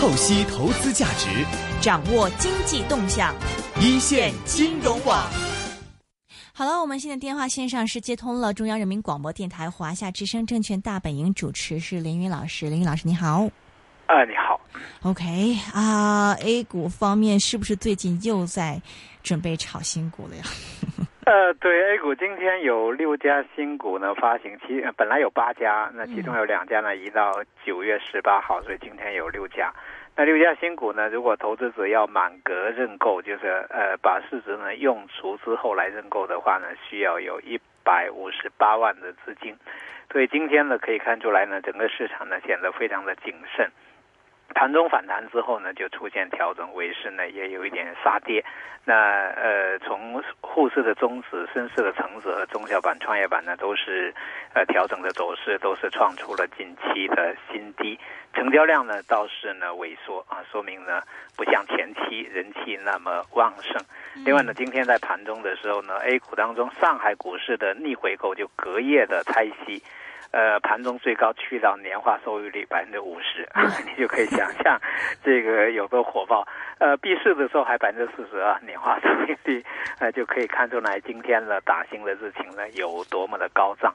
透析投资价值，掌握经济动向，一线金融网。好了，我们现在电话线上是接通了中央人民广播电台华夏之声证券大本营主持是林云老师，林云老师你好。啊，你好。OK 啊，A 股方面是不是最近又在准备炒新股了呀？呃，对，A 股今天有六家新股呢发行，其本来有八家，那其中有两家呢移到九月十八号，所以今天有六家。那六家新股呢，如果投资者要满格认购，就是呃把市值呢用除之后来认购的话呢，需要有一百五十八万的资金。所以今天呢可以看出来呢，整个市场呢显得非常的谨慎。盘中反弹之后呢，就出现调整，尾市呢也有一点杀跌。那呃，从沪市的中指、深市的成指和中小板、创业板呢，都是呃调整的走势，都是创出了近期的新低。成交量呢倒是呢萎缩啊，说明呢不像前期人气那么旺盛。另外呢，今天在盘中的时候呢，A 股当中上海股市的逆回购就隔夜的拆息。呃，盘中最高去到年化收益率百分之五十，你就可以想象这个有多火爆。呃，闭市的时候还百分之四十啊年化收益率，呃，就可以看出来今天的打新的热情呢有多么的高涨。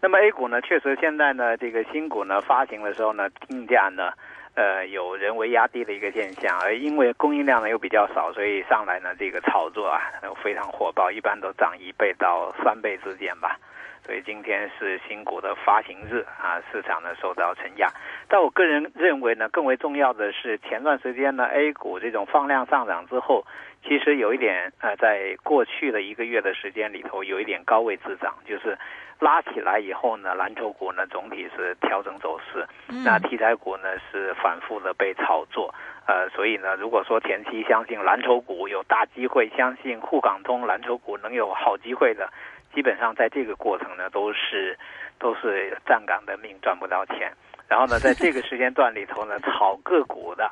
那么 A 股呢，确实现在呢，这个新股呢发行的时候呢，定价呢，呃，有人为压低的一个现象，而因为供应量呢又比较少，所以上来呢这个炒作啊非常火爆，一般都涨一倍到三倍之间吧。所以今天是新股的发行日啊，市场呢受到承压。但我个人认为呢，更为重要的是前段时间呢，A 股这种放量上涨之后，其实有一点呃，在过去的一个月的时间里头，有一点高位滞涨，就是拉起来以后呢，蓝筹股呢总体是调整走势，那题材股呢是反复的被炒作。呃，所以呢，如果说前期相信蓝筹股有大机会，相信沪港通蓝筹股能有好机会的。基本上在这个过程呢，都是都是站岗的命，赚不到钱。然后呢，在这个 时间段里头呢，炒个股的，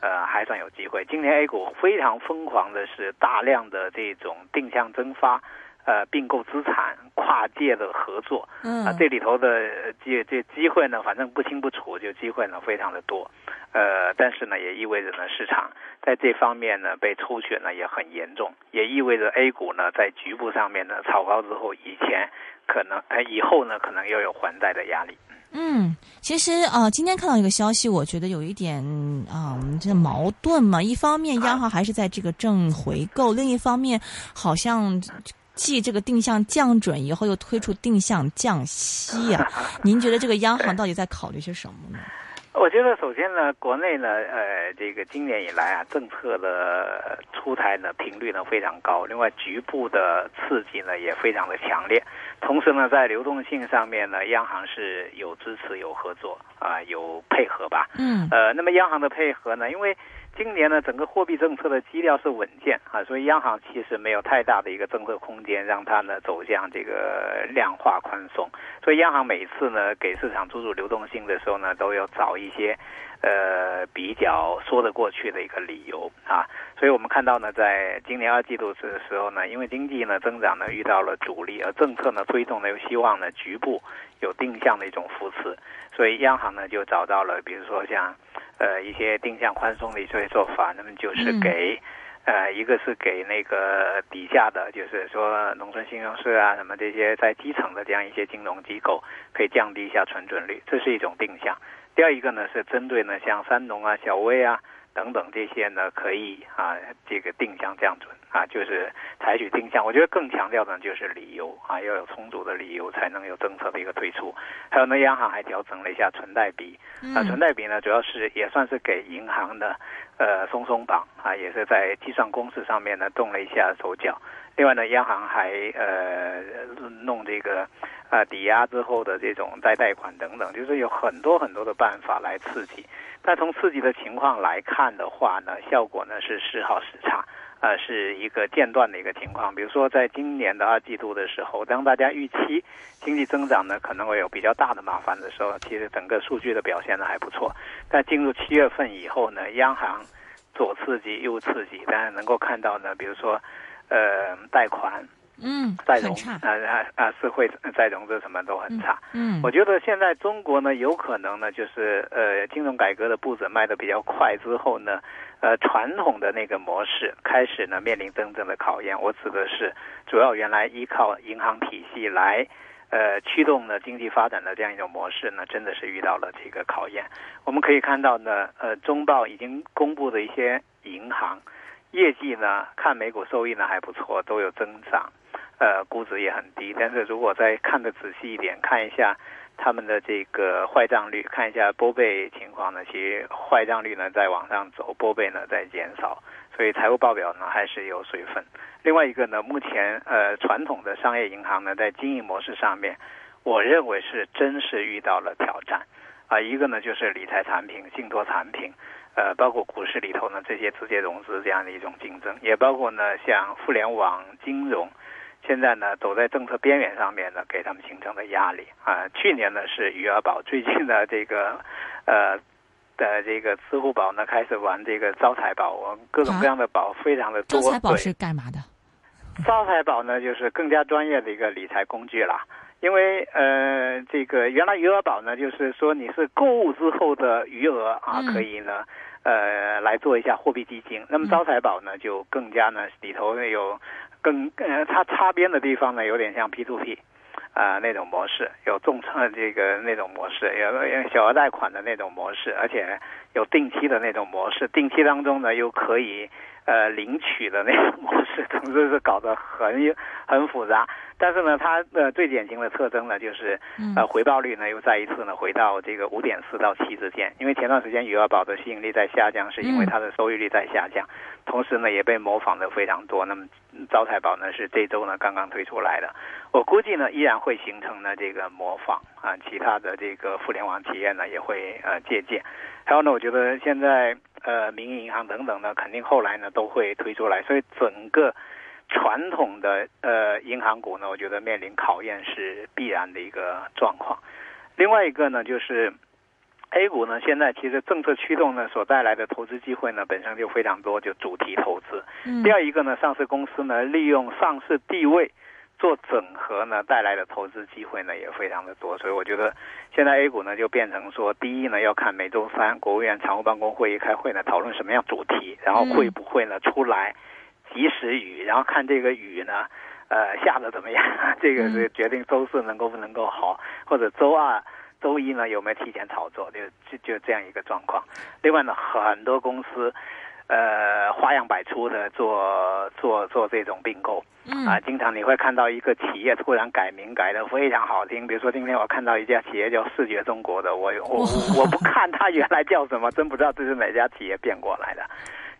呃，还算有机会。今年 A 股非常疯狂的是大量的这种定向增发，呃，并购资产、跨界的合作，啊，这里头的这这机会呢，反正不清不楚，就机会呢非常的多。呃，但是呢，也意味着呢，市场在这方面呢被抽血呢也很严重，也意味着 A 股呢在局部上面呢炒高之后，以前可能呃以后呢可能又有还贷的压力。嗯，其实啊，今天看到一个消息，我觉得有一点啊，这矛盾嘛。一方面，央行还是在这个正回购；另一方面，好像继这个定向降准以后，又推出定向降息啊。您觉得这个央行到底在考虑些什么呢？我觉得首先呢，国内呢，呃，这个今年以来啊，政策的出台呢频率呢非常高，另外局部的刺激呢也非常的强烈，同时呢，在流动性上面呢，央行是有支持、有合作啊，有配合吧。嗯。呃，那么央行的配合呢，因为。今年呢，整个货币政策的基调是稳健啊，所以央行其实没有太大的一个政策空间，让它呢走向这个量化宽松。所以央行每次呢给市场注入流动性的时候呢，都要找一些呃比较说得过去的一个理由啊。所以我们看到呢，在今年二季度的时候呢，因为经济呢增长呢遇到了阻力，而政策呢推动呢又希望呢局部有定向的一种扶持，所以央行呢就找到了，比如说像。呃，一些定向宽松的一些做法，那么就是给，呃，一个是给那个底下的，就是说农村信用社啊，什么这些在基层的这样一些金融机构，可以降低一下存准率，这是一种定向。第二一个呢，是针对呢像三农啊、小微啊。等等这些呢，可以啊，这个定向降准啊，就是采取定向。我觉得更强调的就是理由啊，要有充足的理由才能有政策的一个推出。还有呢，央行还调整了一下存贷比啊，存贷比呢主要是也算是给银行的呃松松绑啊，也是在计算公式上面呢动了一下手脚。另外呢，央行还呃弄这个啊抵押之后的这种再贷款等等，就是有很多很多的办法来刺激。但从刺激的情况来看的话呢，效果呢是时好时差，呃，是一个间断的一个情况。比如说，在今年的二季度的时候，当大家预期经济增长呢可能会有比较大的麻烦的时候，其实整个数据的表现呢还不错。但进入七月份以后呢，央行左刺激右刺激，大家能够看到呢，比如说，呃，贷款嗯，再融啊啊啊，是会再融资什么都很差。嗯，我觉得现在中国呢，有可能呢，就是呃，金融改革的步子迈得比较快之后呢，呃，传统的那个模式开始呢面临真正的考验。我指的是，主要原来依靠银行体系来呃驱动呢经济发展的这样一种模式呢，真的是遇到了这个考验。我们可以看到呢，呃，中报已经公布的一些银行业绩呢，看每股收益呢还不错，都有增长。呃，估值也很低，但是如果再看得仔细一点，看一下他们的这个坏账率，看一下波贝情况呢，其实坏账率呢在往上走，波贝呢在减少，所以财务报表呢还是有水分。另外一个呢，目前呃传统的商业银行呢在经营模式上面，我认为是真是遇到了挑战啊、一个呢就是理财产品、信托产品。呃，包括股市里头呢，这些直接融资这样的一种竞争，也包括呢，像互联网金融，现在呢走在政策边缘上面呢，给他们形成的压力啊、去年呢是余额宝，最近呢这个呃的这个支付宝呢开始玩这个招财宝，我各种各样的宝非常的多。招财宝对是干嘛的？招财宝呢，就是更加专业的一个理财工具啦。因为呃，这个原来余额宝呢，就是说你是购物之后的余额啊，嗯可以呢，呃，来做一下货币基金。那么嗯招财宝呢，就更加呢，里头呢有更呃，它擦边的地方呢，有点像 P to P。啊、那种模式有重创这个那种模式，有小额贷款的那种模式，而且有定期的那种模式，定期当中呢又可以呃领取的那种模式，总之是搞得很很复杂。但是呢，它的最典型的特征呢，就是嗯呃回报率呢又再一次呢回到这个五点四到七之间。因为前段时间余额宝的吸引力在下降，是因为嗯它的收益率在下降，同时呢也被模仿的非常多。那么嗯招财宝呢是这周呢刚刚推出来的，我估计呢依然会形成呢这个模仿啊，其他的这个互联网企业呢也会呃借鉴。还有呢，我觉得现在呃民营银行等等呢，肯定后来呢都会推出来，所以整个传统的呃银行股呢，我觉得面临考验是必然的一个状况。另外一个呢，就是 A 股呢，现在其实政策驱动呢所带来的投资机会呢本身就非常多，就主题投资。嗯第二一个呢，上市公司呢利用上市地位做整合呢带来的投资机会呢也非常的多，所以我觉得现在 A 股呢就变成说，第一呢要看每周三国务院常务办公会议开会呢讨论什么样主题，然后会不会呢出来及时雨，然后看这个雨呢。呃，下的怎么样？这个是决定周四能够不能够好，或者周二、周一呢有没有提前炒作，就就就这样一个状况。另外呢，很多公司呃花样百出的做做做这种并购。嗯。啊，经常你会看到一个企业突然改名改的非常好。听，比如说今天我看到一家企业叫视觉中国的，我我我不看它原来叫什么，真不知道这是哪家企业变过来的。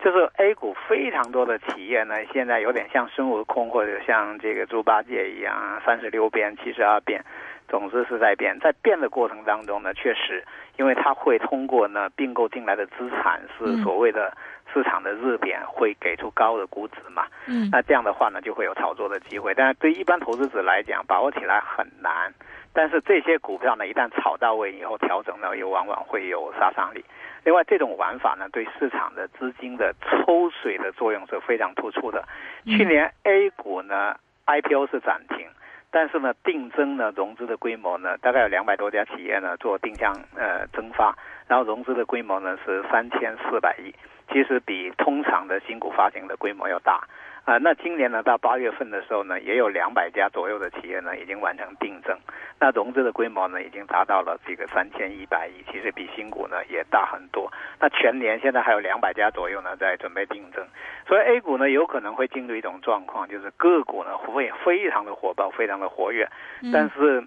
就是 A 股非常多的企业呢，现在有点像孙悟空或者像这个猪八戒一样，三十六变、七十二变，总之是在变。在变的过程当中呢，确实，因为它会通过呢并购进来的资产是所谓的市场的热点，会给出高的估值嘛。嗯那这样的话呢，就会有炒作的机会。但是对一般投资者来讲，把握起来很难。但是这些股票呢，一旦炒到位以后，调整呢又往往会有杀伤力。另外，这种玩法呢，对市场的资金的抽水的作用是非常突出的。去年 A 股呢 IPO 是暂停，但是呢定增呢融资的规模呢，大概有两百多家企业呢做定向呃增发，然后融资的规模呢是三千四百亿，其实比通常的新股发行的规模要大。啊、那今年呢，到八月份的时候呢，也有两百家左右的企业呢已经完成定增，那融资的规模呢已经达到了这个三千一百亿，其实比新股呢也大很多。那全年现在还有两百家左右呢在准备定增，所以 A 股呢有可能会进入一种状况，就是个股呢会非常的火爆，非常的活跃，嗯但是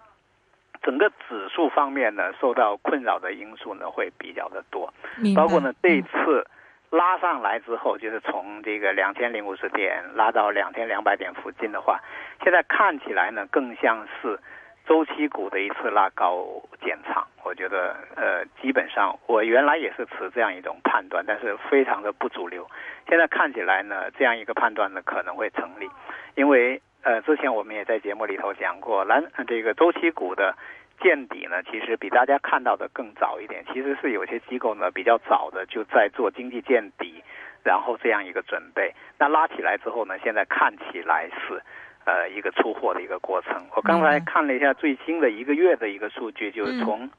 整个指数方面呢受到困扰的因素呢会比较的多。包括呢这次拉上来之后，就是从这个两千零五十点拉到两千两百点附近的话，现在看起来呢更像是周期股的一次拉高减仓。我觉得呃，基本上我原来也是持这样一种判断，但是非常的不主流。现在看起来呢，这样一个判断呢可能会成立，因为呃，之前我们也在节目里头讲过，蓝这个周期股的见底呢，其实比大家看到的更早一点。其实是有些机构呢比较早的就在做经济见底，然后这样一个准备。那拉起来之后呢，现在看起来是。呃一个出货的一个过程。我刚才看了一下最新的一个月的一个数据，就是从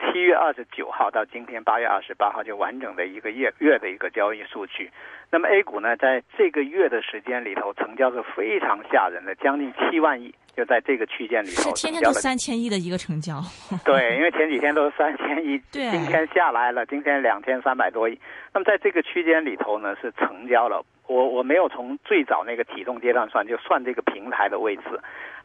七月二十九号到今天八月二十八号，就完整的一个月月的一个交易数据。那么 A 股呢，在这个月的时间里头，成交是非常吓人的，将近七万亿，就在这个区间里头，是天天都三千亿的一个成交。对，因为前几天都是三千亿，对，今天下来了，今天两千三百多亿。那么在这个区间里头呢，是成交了。我我没有从最早那个启动阶段算，就算这个平台的位置，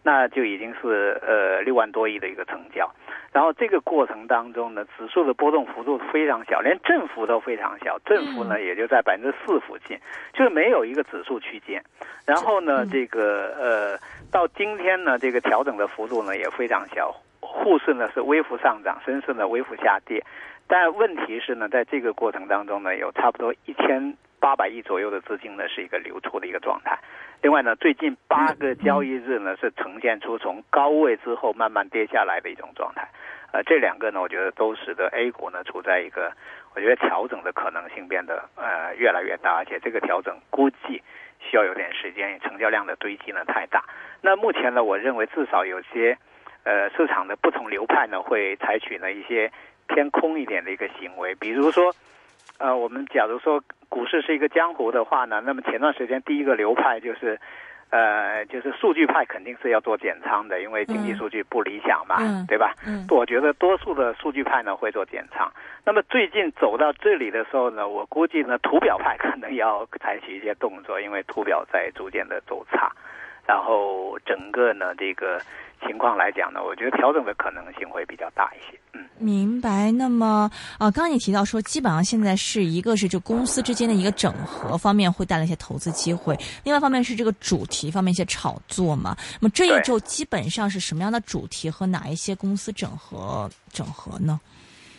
那就已经是呃六万多亿的一个成交。然后这个过程当中呢，指数的波动幅度非常小，连振幅都非常小，振幅呢也就在百分之四附近，就是没有一个指数区间。然后呢，这个呃到今天呢，这个调整的幅度呢也非常小，沪市呢是微幅上涨，深市呢微幅下跌。但问题是呢，在这个过程当中呢，有差不多一千八百亿左右的资金呢是一个流出的一个状态。另外呢，最近八个交易日呢是呈现出从高位之后慢慢跌下来的一种状态。呃，这两个呢，我觉得都使得 A 股呢处在一个，我觉得调整的可能性变得呃越来越大，而且这个调整估计需要有点时间，成交量的堆积呢太大。那目前呢，我认为至少有些呃市场的不同流派呢会采取呢一些偏空一点的一个行为，比如说呃我们假如说股市是一个江湖的话呢，那么前段时间第一个流派就是。呃，就是数据派肯定是要做减仓的，因为经济数据不理想嘛，对吧？嗯，我觉得多数的数据派呢会做减仓。那么最近走到这里的时候呢，我估计呢图表派可能要采取一些动作，因为图表在逐渐的走差，然后整个呢这个。情况来讲呢，我觉得调整的可能性会比较大一些。嗯，明白。那么啊，刚刚你提到说，基本上现在是一个是就公司之间的一个整合方面会带来一些投资机会，另外一方面是这个主题方面一些炒作嘛。那么这一周基本上是什么样的主题和哪一些公司整合整合呢？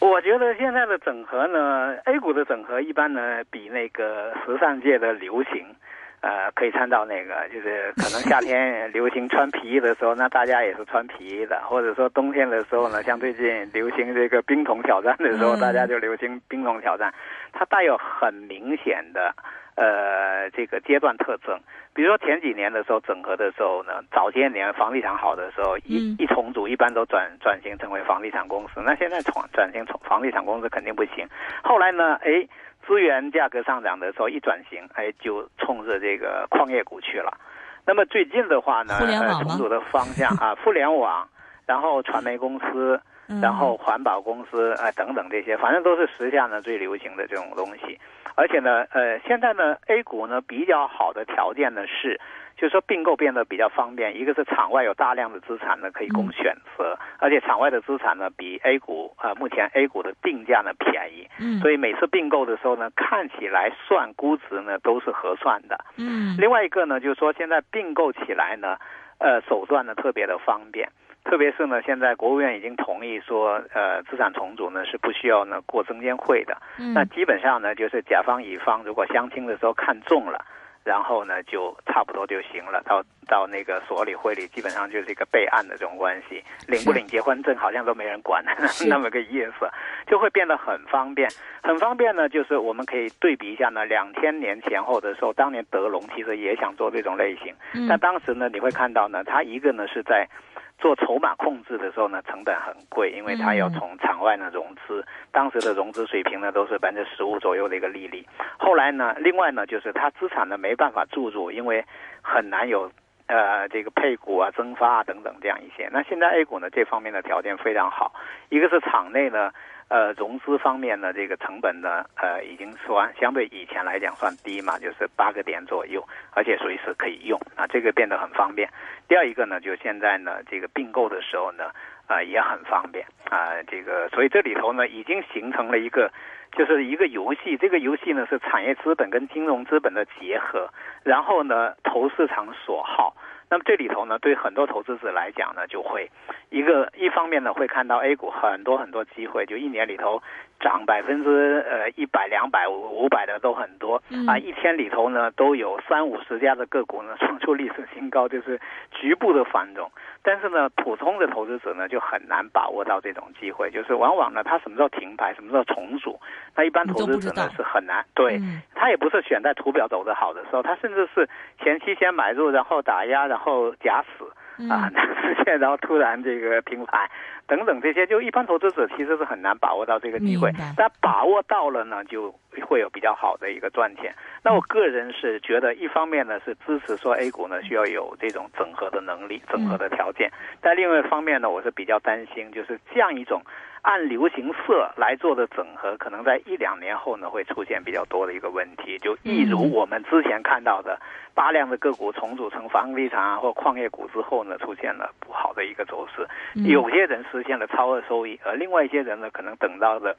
我觉得现在的整合呢，A 股的整合一般呢比那个 时尚界的流行。呃，可以参照那个，就是可能夏天流行穿皮衣的时候，那大家也是穿皮衣的；或者说冬天的时候呢，像最近流行这个冰桶挑战的时候，大家就流行冰桶挑战。它带有很明显的呃这个阶段特征。比如说前几年的时候整合的时候呢，早些年房地产好的时候，一一重组一般都转转型成为房地产公司。那现在转转型从房地产公司肯定不行。后来呢，哎。资源价格上涨的时候，一转型，哎，就冲着这个矿业股去了。那么最近的话呢，呃，重组的方向啊，互联网，然后传媒公司，然后环保公司，啊，等等这些，反正都是时下呢最流行的这种东西。而且呢，呃，现在呢，A 股呢比较好的条件呢是。就是说并购变得比较方便，一个是场外有大量的资产呢可以供选择，而且场外的资产呢比 A 股啊目前 A 股的定价呢便宜，嗯，所以每次并购的时候呢看起来算估值呢都是合算的，嗯，另外一个呢就是说现在并购起来呢，呃手段呢特别的方便，特别是呢现在国务院已经同意说呃资产重组呢是不需要呢过证监会的，嗯，那基本上呢就是甲方乙方如果相亲的时候看中了。然后呢，就差不多就行了。到到那个所里会里，基本上就是一个备案的这种关系，领不领结婚证好像都没人管，那么个意思，就会变得很方便。很方便呢，就是我们可以对比一下呢，两千年前后的时候，当年德隆其实也想做这种类型，但当时呢，你会看到呢，他一个呢是在。做筹码控制的时候呢，成本很贵，因为它要从场外呢融资，当时的融资水平呢都是百分之十五左右的一个利率。后来呢，另外呢就是它资产呢没办法注入，因为很难有呃这个配股啊、增发啊等等这样一些。那现在 A 股呢这方面的条件非常好，一个是场内呢。呃，融资方面呢，这个成本呢，呃，已经算相对以前来讲算低嘛，就是八个点左右，而且随时可以用啊，这个变得很方便。第二一个呢，就现在呢，这个并购的时候呢，啊，也很方便啊，这个所以这里头呢，已经形成了一个，就是一个游戏。这个游戏呢，是产业资本跟金融资本的结合，然后呢，投市场所好。那么这里头呢，对很多投资者来讲呢，就会一个一方面呢，会看到 A 股很多很多机会，就一年里头涨百分之呃一百、两百、五五百的都很多啊，一天里头呢都有三五十家的个股呢 创出历史新高，就是局部的繁荣。但是呢，普通的投资者呢就很难把握到这种机会，就是往往呢，他什么时候停牌，什么时候重组，那一般投资者呢是很难。对，嗯他也不是选在图表走得好的时候，他甚至是前期先买入，然后打压，然后假死。啊，实现然后突然这个停牌，等等这些，就一般投资者其实是很难把握到这个机会，但把握到了呢，就会有比较好的一个赚钱。那我个人是觉得，一方面呢是支持说 A 股呢需要有这种整合的能力、整合的条件，但另外一方面呢，我是比较担心，就是这样一种。按流行色来做的整合，可能在一两年后呢会出现比较多的一个问题，就一如我们之前看到的大量的个股重组成房地产啊或矿业股之后呢，出现了不好的一个走势。有些人实现了超额收益，而另外一些人呢，可能等到的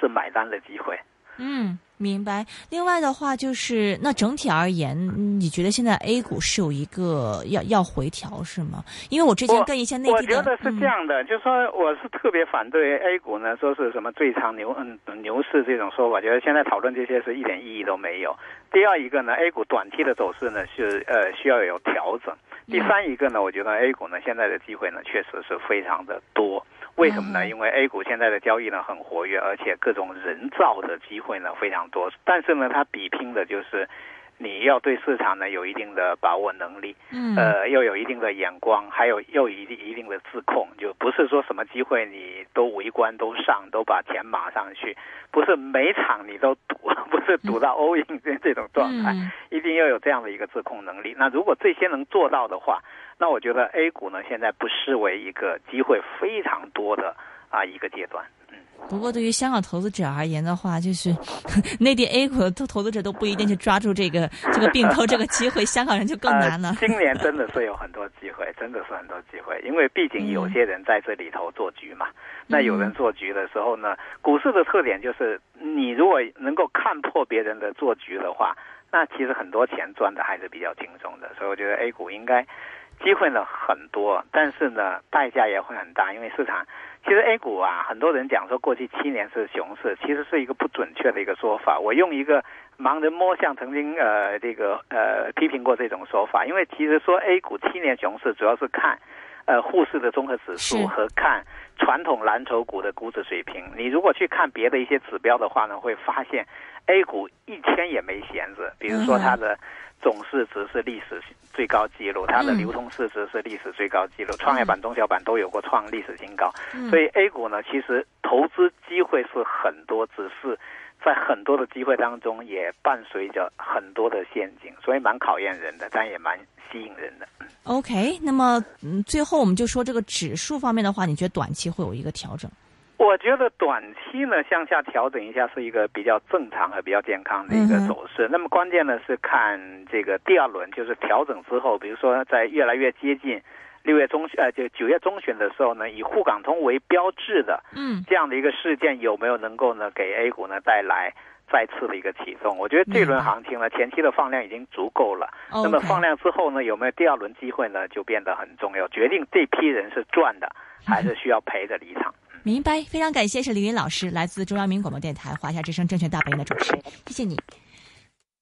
是买单的机会。嗯，明白。另外的话，就是那整体而言，你觉得现在 A 股是有一个要要回调是吗？因为我之前跟一些内地的，我觉得是这样的，嗯、就是说我是特别反对 A 股呢，说是什么最长牛嗯牛市这种说法，觉得现在讨论这些是一点意义都没有。第二一个呢，A 股短期的走势呢是呃需要有调整。第三一个呢，我觉得 A 股呢现在的机会呢确实是非常的多。为什么呢？因为 A 股现在的交易呢很活跃，而且各种人造的机会呢非常多。但是呢，它比拼的就是你要对市场呢有一定的把握能力，嗯，呃，又有一定的眼光，还有又一定一定的自控，就不是说什么机会你都围观都上，都把钱码上去，不是每场你都赌，不是赌到 all in 这这种状态，嗯、一定要有这样的一个自控能力。那如果这些能做到的话，那我觉得 A 股呢，现在不失为一个机会非常多的啊一个阶段。嗯，不过对于香港投资者而言的话，就是 内地 A 股的投资者都不一定去抓住这个这个并购这个机会，香港人就更难了。呃、今年真的是有很多机会，真的是很多机会，因为毕竟有些人在这里头做局嘛。嗯、那有人做局的时候呢，股市的特点就是，你如果能够看破别人的做局的话，那其实很多钱赚的还是比较轻松的。所以我觉得 A 股应该。机会呢很多，但是呢代价也会很大，因为市场其实 A 股啊，很多人讲说过去七年是熊市，其实是一个不准确的一个说法。我用一个盲人摸象曾经呃这个呃批评过这种说法，因为其实说 A 股七年熊市主要是看呃沪市的综合指数和看传统蓝筹股的估值水平。你如果去看别的一些指标的话呢，会发现 A 股一天也没闲着，比如说它的。总市值是历史最高纪录，它的流通市值是历史最高纪录，嗯、创业板、中小板都有过创历史新高。所以 A 股呢，其实投资机会是很多，只是在很多的机会当中也伴随着很多的陷阱，所以蛮考验人的，但也蛮吸引人的。OK，那么嗯，最后我们就说这个指数方面的话，你觉得短期会有一个调整？我觉得短期呢向下调整一下是一个比较正常和比较健康的一个走势。嗯、那么关键呢是看这个第二轮，就是调整之后，比如说在越来越接近六月中旬呃就九月中旬的时候呢，以沪港通为标志的嗯这样的一个事件有没有能够呢给 A 股呢带来再次的一个启动？我觉得这轮行情呢前期的放量已经足够了。那么放量之后呢有没有第二轮机会呢就变得很重要，决定这批人是赚的还是需要赔的离场。明白，非常感谢是李云老师，来自中央民广播电台华夏之声证券大本营的主持，谢谢你。